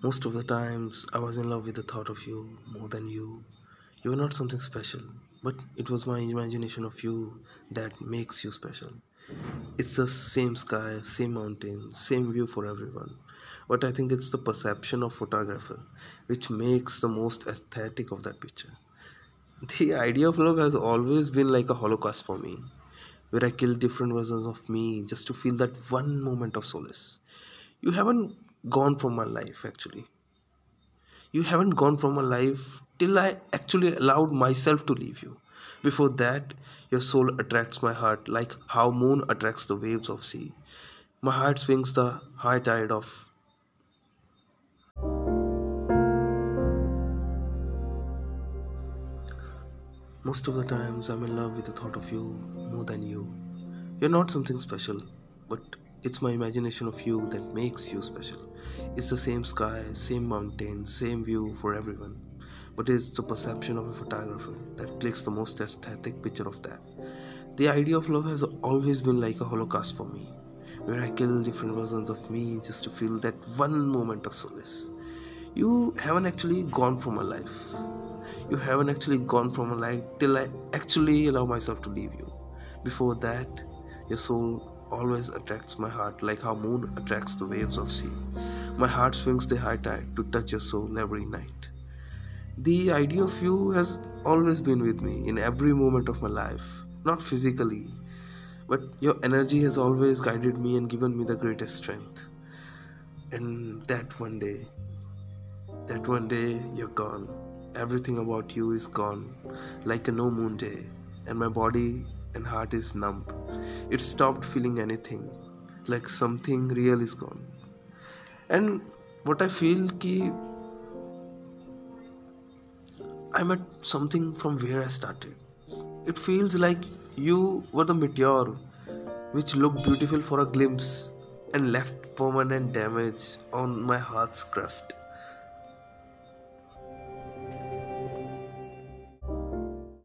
Most of the times, I was in love with the thought of you more than you. You were not something special, but it was my imagination of you that makes you special. It's the same sky, same mountain, same view for everyone. But I think it's the perception of photographer which makes the most aesthetic of that picture. The idea of love has always been like a holocaust for me, where I kill different versions of me just to feel that one moment of solace. You haven't gone from my life actually. You haven't gone from my life till I actually allowed myself to leave you. Before that, your soul attracts my heart like how moon attracts the waves of sea. My heart swings the high tide of Most of the times, I'm in love with the thought of you more than you. You're not something special, but it's my imagination of you that makes you special. It's the same sky, same mountain, same view for everyone, but it's the perception of a photographer that clicks the most aesthetic picture of that. The idea of love has always been like a holocaust for me, where I kill different versions of me just to feel that one moment of solace. You haven't actually gone from my life you haven't actually gone from my life till I actually allow myself to leave you. Before that, your soul always attracts my heart like how moon attracts the waves of sea. My heart swings the high tide to touch your soul every night. The idea of you has always been with me in every moment of my life, not physically, but your energy has always guided me and given me the greatest strength. And that one day, that one day you're gone everything about you is gone like a no moon day and my body and heart is numb it stopped feeling anything like something real is gone. And what i feel ki i'm at something from where i started. It feels like you were the meteor which looked beautiful for a glimpse and left permanent damage on my heart's crust